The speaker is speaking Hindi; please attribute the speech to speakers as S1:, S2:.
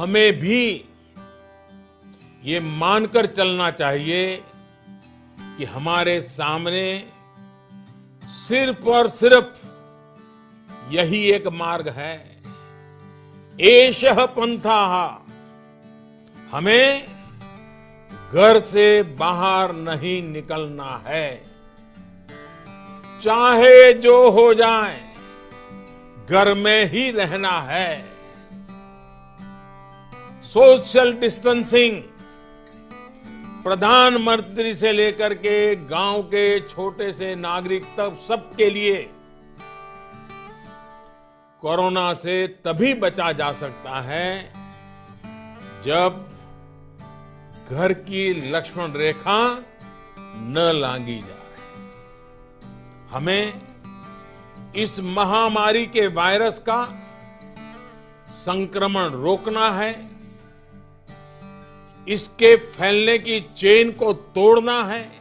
S1: हमें भी ये मानकर चलना चाहिए कि हमारे सामने सिर्फ़ और सिर्फ़ यही एक मार्ग है। एश पंथा। हमें घर से बाहर नहीं निकलना है। चाहे जो हो जाए, घर में ही रहना है। सोशल डिस्टेंसिंग प्रधानमंत्री से लेकर के गाँव के छोटे से नागरिक तक सबके लिए कोरोना से तभी बचा जा सकता है जब घर की लक्ष्मण रेखा न लांगी जाए। हमें इस महामारी के वायरस का संक्रमण रोकना है। इसके फैलने की चेन को तोड़ना है।